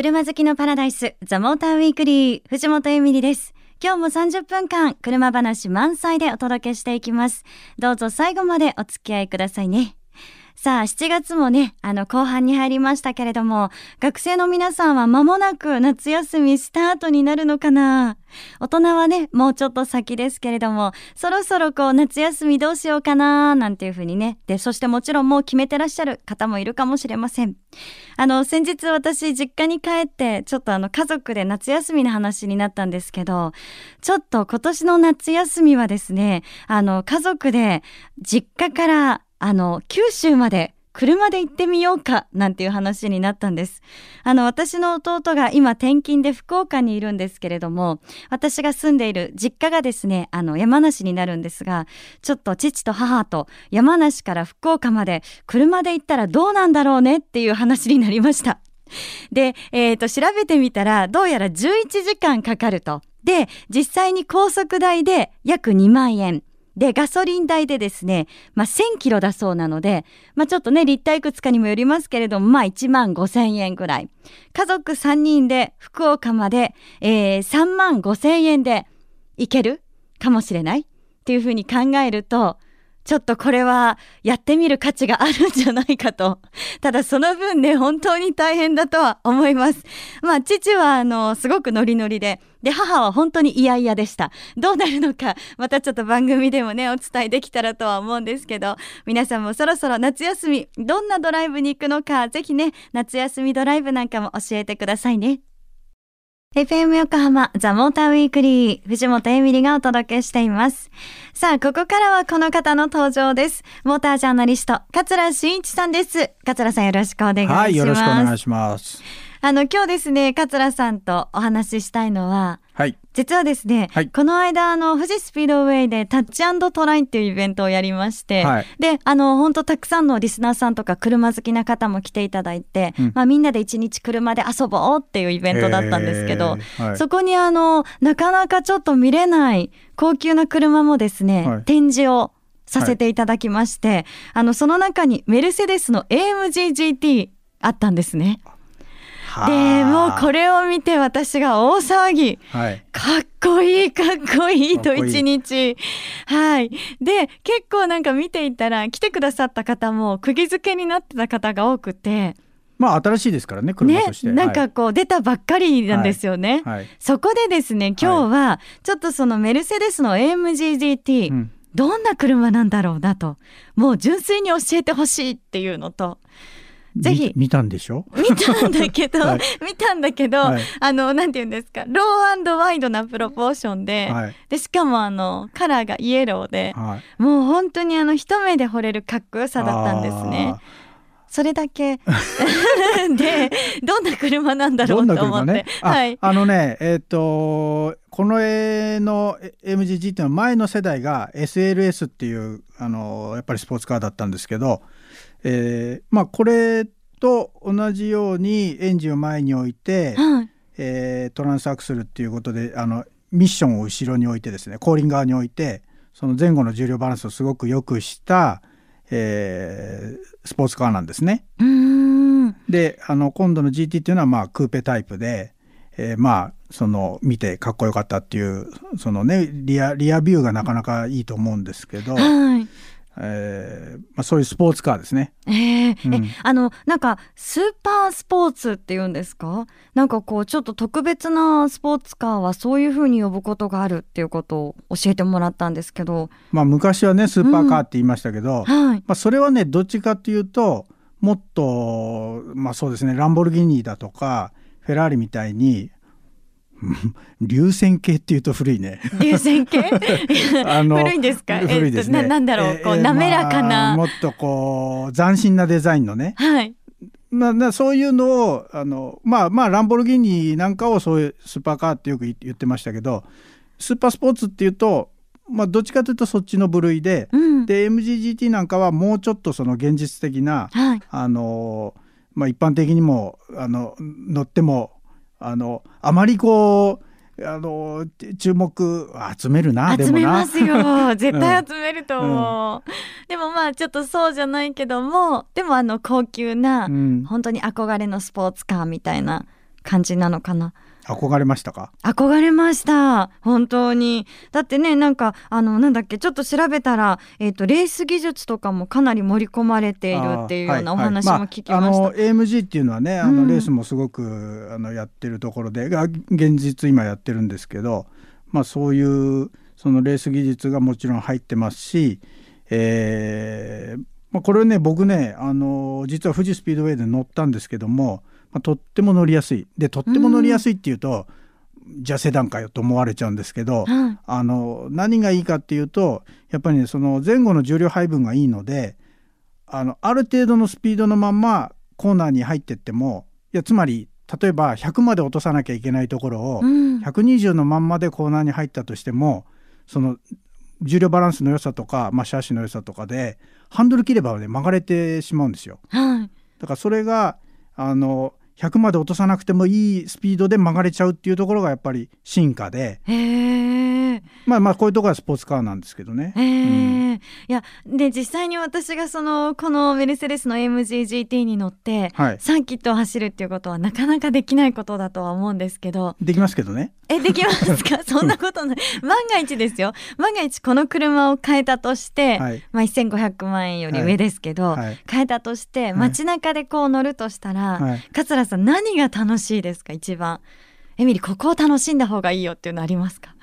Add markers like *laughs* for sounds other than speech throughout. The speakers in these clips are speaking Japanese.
車好きのパラダイスザモーターウィークリー藤本恵美里です。今日も30分間車話満載でお届けしていきます。どうぞ最後までお付き合いくださいね。さあ、7月もね、あの、後半に入りましたけれども、学生の皆さんは間もなく夏休みスタートになるのかな大人はね、もうちょっと先ですけれども、そろそろこう、夏休みどうしようかななんていうふうにね。で、そしてもちろんもう決めてらっしゃる方もいるかもしれません。あの、先日私、実家に帰って、ちょっとあの、家族で夏休みの話になったんですけど、ちょっと今年の夏休みはですね、あの、家族で実家からあの、九州まで車で行ってみようかなんていう話になったんです。あの、私の弟が今転勤で福岡にいるんですけれども、私が住んでいる実家がですね、あの、山梨になるんですが、ちょっと父と母と山梨から福岡まで車で行ったらどうなんだろうねっていう話になりました。で、えっ、ー、と、調べてみたら、どうやら11時間かかると。で、実際に高速代で約2万円。で、ガソリン代でですね、まあ、1000キロだそうなので、まあ、ちょっとね、立体いくつかにもよりますけれども、まあ、1万5000円ぐらい。家族3人で福岡まで、えー、3万5000円で行けるかもしれないっていうふうに考えると、ちょっとこれはやってみる価値があるんじゃないかと。ただその分ね、本当に大変だとは思います。まあ、父はあの、すごくノリノリで、で、母は本当に嫌々でした。どうなるのか、またちょっと番組でもね、お伝えできたらとは思うんですけど、皆さんもそろそろ夏休み、どんなドライブに行くのか、ぜひね、夏休みドライブなんかも教えてくださいね。FM 横浜ザ・モーターウィークリー藤本エミリがお届けしています。さあ、ここからはこの方の登場です。モータージャーナリスト、桂真一さんです。桂さんよろしくお願いします。はい、よろしくお願いします。あの、今日ですね、桂さんとお話ししたいのは、はい。実はですね、はい、この間、あの、富士スピードウェイでタッチトラインっていうイベントをやりまして、はい、で、あの、本当たくさんのリスナーさんとか車好きな方も来ていただいて、うん、まあみんなで一日車で遊ぼうっていうイベントだったんですけど、はい、そこにあの、なかなかちょっと見れない高級な車もですね、展示をさせていただきまして、あの、その中にメルセデスの AMG GT あったんですね。でもうこれを見て私が大騒ぎ、はい、かっこいいかっこいいと一日。はい。で結構なんか見ていたら来てくださった方も釘付けになってた方が多くて。まあ新しいですからね車として、ね、なんかこう出たばっかりなんですよね、はい。はい、そこでですね今日はちょっとそのメルセデスの AMGGT、うん。どんな車なんだろうなともう純粋に教えてほしいっていうのとぜひ。見たんでしょ？見たんだけど、はい、見たんだけど、はい、あのなんて言うんですかローワイドなプロポーションではい、でしかもあのカラーがイエローで、もう本当にあの一目で惚れるかっこよさだったんですね。それだけ。*laughs* でどんな車なんだろうと思って、ね、はい、あのねえっ、ー、とこの絵の MGG っていうのは前の世代が SLS っていうあのやっぱりスポーツカーだったんですけどえー、まあこれと同じようにエンジンを前に置いて、はい、えー、トランスアクセルっていうことであのミッションを後ろに置いてですね後輪側に置いてその前後の重量バランスをすごく良くした、えー、スポーツカーなんですね。であの今度の GT っていうのはまあクーペタイプで、えー、まあその見てかっこよかったっていうそのねリアリアビューがなかなかいいと思うんですけど。はいえーまあ、そういうスポーツカーですね。えー、うん、えあのなんかスーパースポーツっていうんですか？なんかこうちょっと特別なスポーツカーはそういうふうに呼ぶことがあるっていうことを教えてもらったんですけど、まあ、昔はねスーパーカーって言いましたけど、うん。はい、まあ、それはねどっちかっていうともっとまあそうですねランボルギーニだとかフェラーリみたいに *laughs* 流線形っていうと古いね。流線形？*laughs* 古いんですか？古いですね。えー、なんだろう、こう、滑らかな、まあ、もっとこう斬新なデザインのね。はい。まあ、そういうのをあのまあまあランボルギーニなんかをそういうスーパーカーってよく言ってましたけどスーパースポーツっていうとまあ、どっちかというとそっちの部類で、うん、で MGGT なんかはもうちょっとその現実的な、はい、あのまあ、一般的にもあの乗ってもあのあまりこうあの注目集めるな集めますよ。*laughs* 絶対集めると思う、うん、でもまあちょっとそうじゃないけどもでもあの高級な、うん、本当に憧れのスポーツカーみたいな感じなのかな。憧れましたか？憧れました。本当に。だってねなんかあのなんだっけちょっと調べたら、えーと、レース技術とかもかなり盛り込まれているっていうようなお話も聞きました、はいはいまあ、AMG っていうのはねあのレースもすごく、うん、あのやってるところで現実今やってるんですけど、まあ、そういうそのレース技術がもちろん入ってますし、えーまあ、これね僕ねあの実は富士スピードウェイで乗ったんですけどもまあ、とっても乗りやすい。でとっても乗りやすいっていうと、うん、じゃあセダンかよと思われちゃうんですけど、はい、あの何がいいかっていうとやっぱりねその前後の重量配分がいいのであのある程度のスピードのまんまコーナーに入ってってもいやつまり例えば100まで落とさなきゃいけないところを、うん、120のまんまでコーナーに入ったとしてもその重量バランスの良さとか、まあ、シャーシの良さとかでハンドル切れば、ね、曲がれてしまうんですよ。はい、だからそれがあの100まで落とさなくてもいいスピードで曲がれちゃうっていうところがやっぱり進化で。まあまあこういうところはスポーツカーなんですけどね。うん、いやで実際に私がそのこのメルセデスの AMGGT に乗って、はい、サーキットを走るっていうことはなかなかできないことだとは思うんですけど。できますけどね。えできますか？*laughs* そんなことない。万が一ですよ。万が一この車を変えたとして、はい、まあ、1500万円より上ですけど、はい。はい、変えたとして街中でこう乗るとしたら、桂さん何が楽しいですか？一番。エミリここを楽しんだ方がいいよっていうのありますか？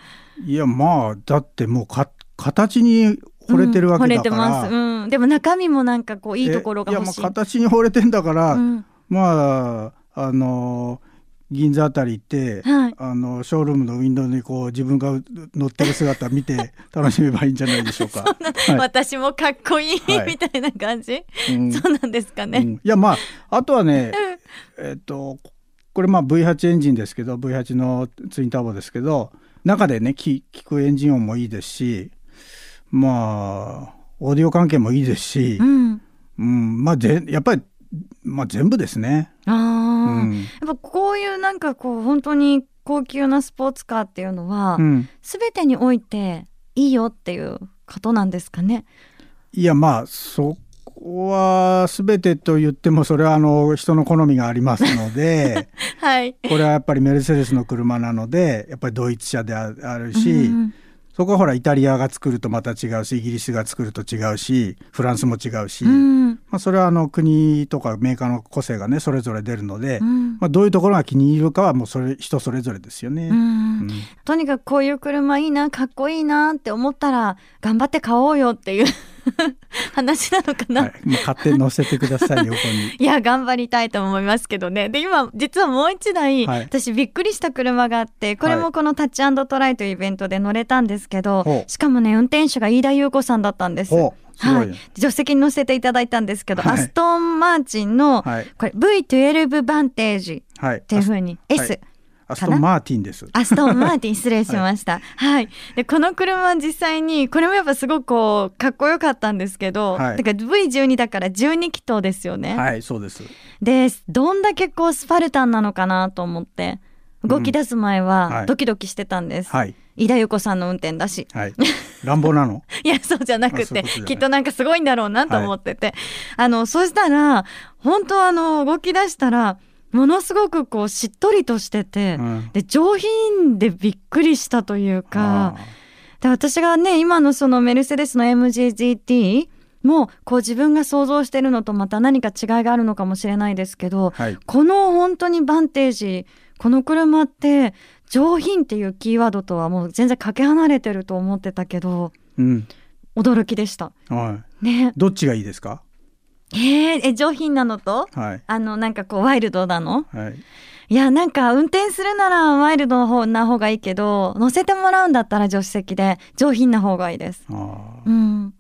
いやまあだってもうか形に惚れてるわけだから、うん、惚れてます、うん、でも中身もなんかこういいところが欲しいいやまあ形に惚れてんだから、うん、まああのー銀座あたり行って、はい、あのショールームのウィンドウにこう自分が乗ってる姿見て *laughs* 楽しめばいいんじゃないでしょうか。はい、私もかっこいい、みたいな感じ、うん、そうなんですかね。うん、いやまああとはねえっとこれまあ V8 エンジンですけど V8 のツインターボですけど中でね聞くエンジン音もいいですしまあオーディオ関係もいいですし、うん、うん、まあぜやっぱりまあ全部ですね。あうん、やっぱこういうなんかこう本当に高級なスポーツカーっていうのは、うん、全てにおいていいよっていうことなんですかね？いやまあそこは全てと言ってもそれはあの人の好みがありますので、*laughs* はい、これはやっぱりメルセデスの車なのでやっぱりドイツ車であるし、うんそこはほらイタリアが作るとまた違うしイギリスが作ると違うしフランスも違うし、うん、まあ、それはあの国とかメーカーの個性がねそれぞれ出るので、うん、まあ、どういうところが気に入るかはもうそれ人それぞれですよね、うん、とにかくこういう車いいなかっこいいなって思ったら頑張って買おうよっていう *laughs* 話なのかな、はい、もう勝手に乗せてください *laughs* 横に。いや頑張りたいと思いますけどね。で今実はもう一台、はい、私びっくりした車があってこれもこのタッチトライというイベントで乗れたんですけど、はい、しかもね運転手が飯田優子さんだったんです。はい、助手席に乗せていただいたんですけど、はい、アストン・マーチンの、はい、これ V12 バンテージっていうふうに、S、アストンマーティンです。アストンマーティン失礼しました。はい、はい、でこの車実際にこれもやっぱすごくこうかっこよかったんですけど、はい、だから V12 だから12気筒ですよね。はいそうです。でどんだけこうスパルタンなのかなと思って動き出す前はドキドキしてたんです。はい。井田由子さんの運転だし。はい。乱暴なの？*laughs* いやそうじゃなくてきっとなんかすごいんだろうなと思ってて、はい、あのそしたら本当あの動き出したら。ものすごくこうしっとりとしてて、うん、で上品でびっくりしたというかで私がね今のそのメルセデスの MGGT もこう自分が想像してるのとまた何か違いがあるのかもしれないですけど、はい、この本当にバンテージこの車って上品っていうキーワードとはもう全然かけ離れてると思ってたけど、うん、驚きでした。はい、ね、どっちがいいですか？えー、え上品なのと、はい、あのなんかこうワイルドなの、はい、いやなんか運転するならワイルドな方な方がいいけど乗せてもらうんだったら助手席で上品な方がいいです。あうん、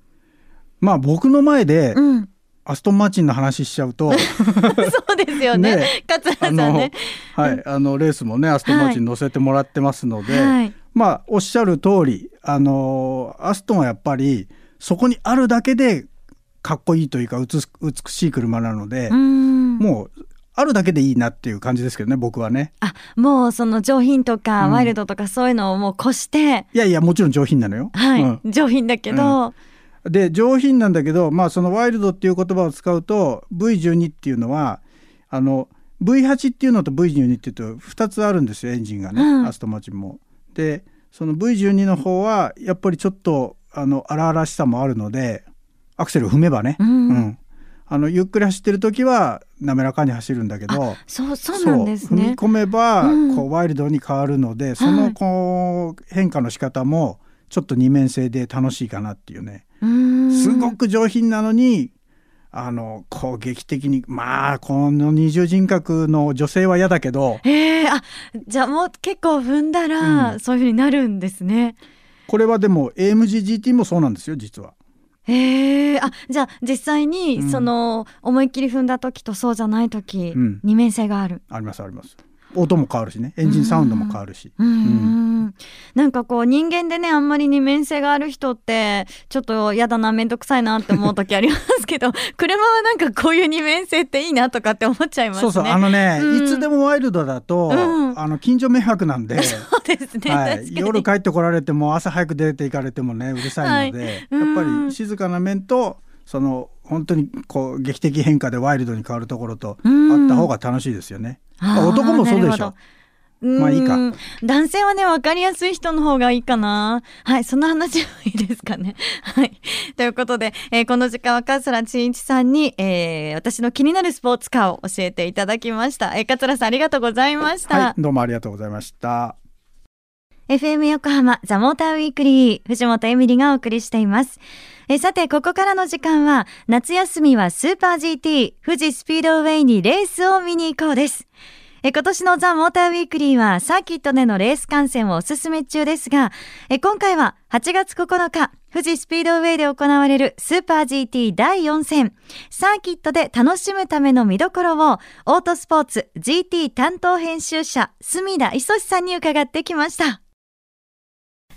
まあ僕の前で、うん、アストンマーチンの話しちゃうと。*laughs* そうですよね。ね。桂さんね。はい、あのレースもねアストンマーチン乗せてもらってますので、はい、まあおっしゃる通りあのアストンはやっぱりそこにあるだけでかっこいいというか美しい車なのでもうあるだけでいいなっていう感じですけどね僕はね。あもうその上品とかワイルドとかそういうのをもう越して、いやいやもちろん上品なのよ。はい、うん、上品だけど、うん、で上品なんだけどまあそのワイルドっていう言葉を使うと V12 っていうのはあの V8 っていうのと V12 っていうと2つあるんですよエンジンがね、うん。アストンマーチンも。でその V12 の方はやっぱりちょっとあの荒々しさもあるのでアクセル踏めばね、うん。あのゆっくり走ってる時は滑らかに走るんだけどそうそうなんですそう。踏みね。込めばうん。こうワイルドに変わるので、そのはいこう変化の仕方もちょっと二面性で楽しいかなっていうね。うーん。すごく上品なのにあのこう劇的にまあこの二重人格の女性は嫌だけどええあじゃあもう結構踏んだら、うん。そういう風になるんですね。これはでも AMGGT もそうなんですよ実は。ええあじゃあ実際に、うんその思いっきり踏んだ時とそうじゃない時、うん二面性がある。ありますあります。音も変わるしね。エンジンサウンドも変わるし。うん。うん。なんかこう人間でねあんまり二面性がある人ってちょっと嫌だな面倒くさいなって思う時ありますけど *laughs* 車はなんかこういう二面性っていいなとかって思っちゃいますね。そうそうあのね、うん。いつでもワイルドだと、うん。あの近所迷惑なんで。そうですね、夜帰ってこられても朝早く出て行かれてもねうるさいので、はい。やっぱうんり静かな面とその本当にこう劇的変化でワイルドに変わるところとうんあった方が楽しいですよね。男もそうでしょ。まあいいか男性はね、分かりやすい人の方がいいかな。はい、その話はいいですかね。*laughs* はい。ということで、えーこの時間は桂真一さんに、えー私の気になるスポーツカーを教えていただきました。えー桂さんありがとうございました。はい、どうもありがとうございました。FM 横浜ザ・モーターウィークリー藤本エミリがお送りしています。えさて、ここからの時間は夏休みはスーパー GT 富士スピードウェイにレースを見に行こうです。え今年のザ・モーターウィークリーはサーキットでのレース観戦をおすすめ中ですが、え今回は8月9日、富士スピードウェイで行われるスーパー GT 第4戦、サーキットで楽しむための見どころを、オートスポーツ GT 担当編集者、隅田磯さんに伺ってきました。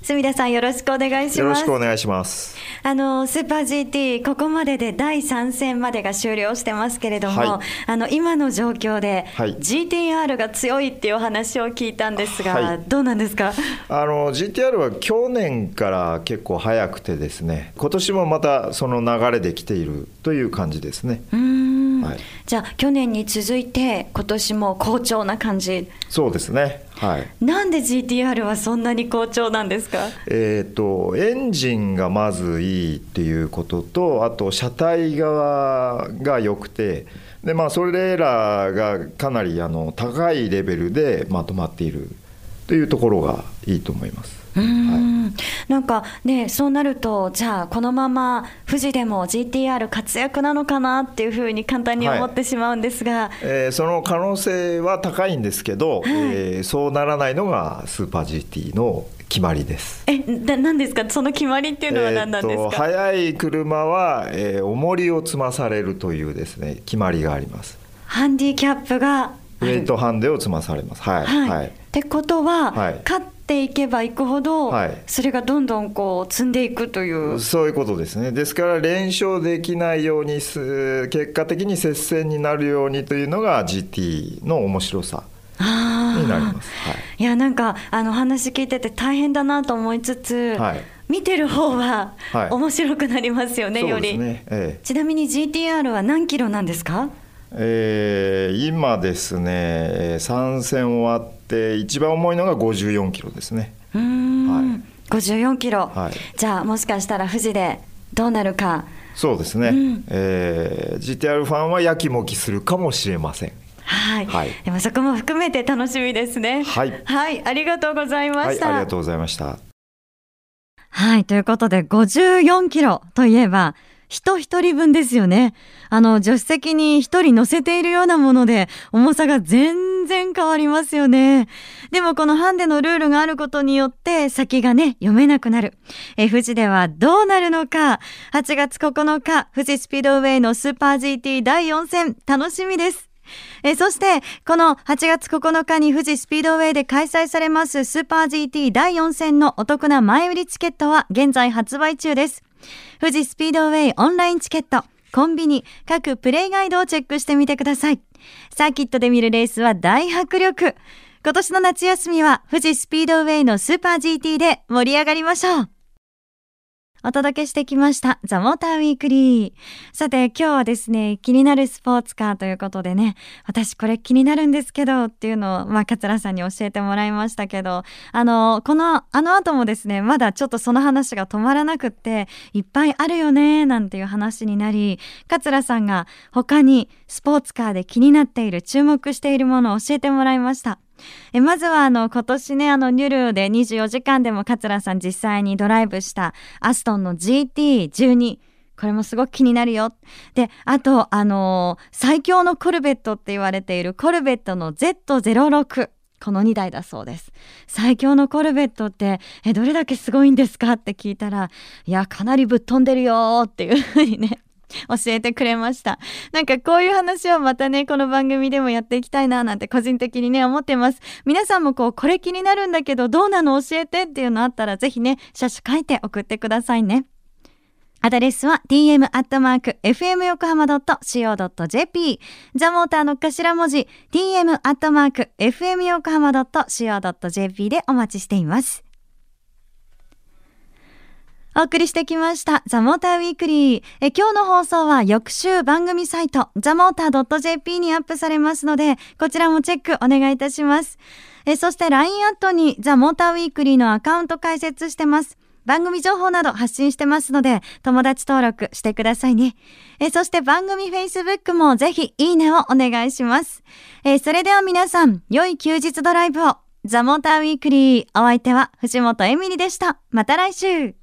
隅田さんよろしくお願いしよろますしくお願いします。あのスーパー GT ここまでで第3戦までが終了してますけれども、はい。あの今の状況で、はい。GTR が強いっていう話を聞いたんですが、はい。どうなんですか？あの GTR は去年から結構早くてですね、今年もまたその流れで来ているという感じですね。うーん、はいじゃあ去年に続いて今年も好調な感じそうですね。はい。なんで GTR はそんなに好調なんですか？えっ、とエンジンがまずいいっていうことと、あと車体側が良くて、でまあそれらがかなりあの高いレベルでまとまっているというところがいいと思います。うーん。なんかねそうなるとじゃあこのまま富士でも GTR 活躍なのかなっていうふうに簡単に思ってしまうんですが、えーその可能性は高いんですけど、えーそうならないのがスーパー GT の決まりです。えな何ですか？その決まりっていうのは何なんですか、えーと速い車は、えー重りを積まされるというですね決まりがあります。ハンディキャップがウェイトハンデを積まされます。はい、はい。はい。ってことは、はい。勝っていけばいくほど、はい。それがどんどんこう積んでいくという、そういうことですね。ですから連勝できないようにす結果的に接戦になるようにというのが GT の面白さになります。はい。いやなんかあの話聞いてて大変だなと思いつつ、はい。見てる方ははい。面白くなりますよね、そうより、ね。ええ。ちなみに GTR は何キロなんですか？えー今ですねえー参戦終わって一番重いのが54キロですね。うーん、はい。54キロ、はい。じゃあもしかしたら富士でどうなるか。そうですね、うん。えー GTR ファンはやきもきするかもしれません。はい、はい。でもそこも含めて楽しみですね。はい。はい、ありがとうございまはいした、ありがとうございました。はい、ということで54キロといえば人一人分ですよね。あの助手席に一人乗せているようなもので重さが全然変わりますよね。でもこのハンデのルールがあることによって先がね読めなくなる。え富士ではどうなるのか8月9日富士スピードウェイのスーパー GT 第4戦楽しみです。えそして、この8月9日に富士スピードウェイで開催されますスーパー GT 第4戦のお得な前売りチケットは現在発売中です。富士スピードウェイオンラインチケット、コンビニ、各プレイガイドをチェックしてみてください。サーキットで見るレースは大迫力。今年の夏休みは富士スピードウェイのスーパー GT で盛り上がりましょう。お届けしてきましたザ・モーターウィークリー。さて今日はですね気になるスポーツカーということでね私これ気になるんですけどっていうのをまあ桂さんに教えてもらいましたけどあのこのあの後もですねまだちょっとその話が止まらなくっていっぱいあるよねなんていう話になり桂さんが他にスポーツカーで気になっている注目しているものを教えてもらいました。えまずはあの今年ねあのニュルで24時間でも桂さん実際にドライブしたアストンの GT12 これもすごく気になるよ。で、あと、あのー、最強のコルベットって言われているコルベットの Z06。この2台だそうです。最強のコルベットって、え、どれだけすごいんですか？って聞いたら、いや、かなりぶっ飛んでるよっていうふうにね、教えてくれました。なんかこういう話をまたね、この番組でもやっていきたいななんて個人的にね、思ってます。皆さんもこう、これ気になるんだけど、どうなの教えてっていうのあったら、ぜひね、写真書いて送ってくださいね。アドレスは tm.fmyokohama.co.jp ザモーターの頭文字 tm.fmyokohama.co.jp でお待ちしています。お送りしてきました、ザ・モーターウィークリー。え今日の放送は翌週番組サイト、ザ・モーター .jp にアップされますので、こちらもチェックお願いいたします。えそして LINE アットにザ・モーターウィークリーのアカウント開設してます。番組情報など発信してますので、友達登録してくださいね。えそして番組 Facebook もぜひいいねをお願いします。えそれでは皆さん、良い休日ドライブを。ザ・モーターウィークリー。お相手は藤本エミリでした。また来週。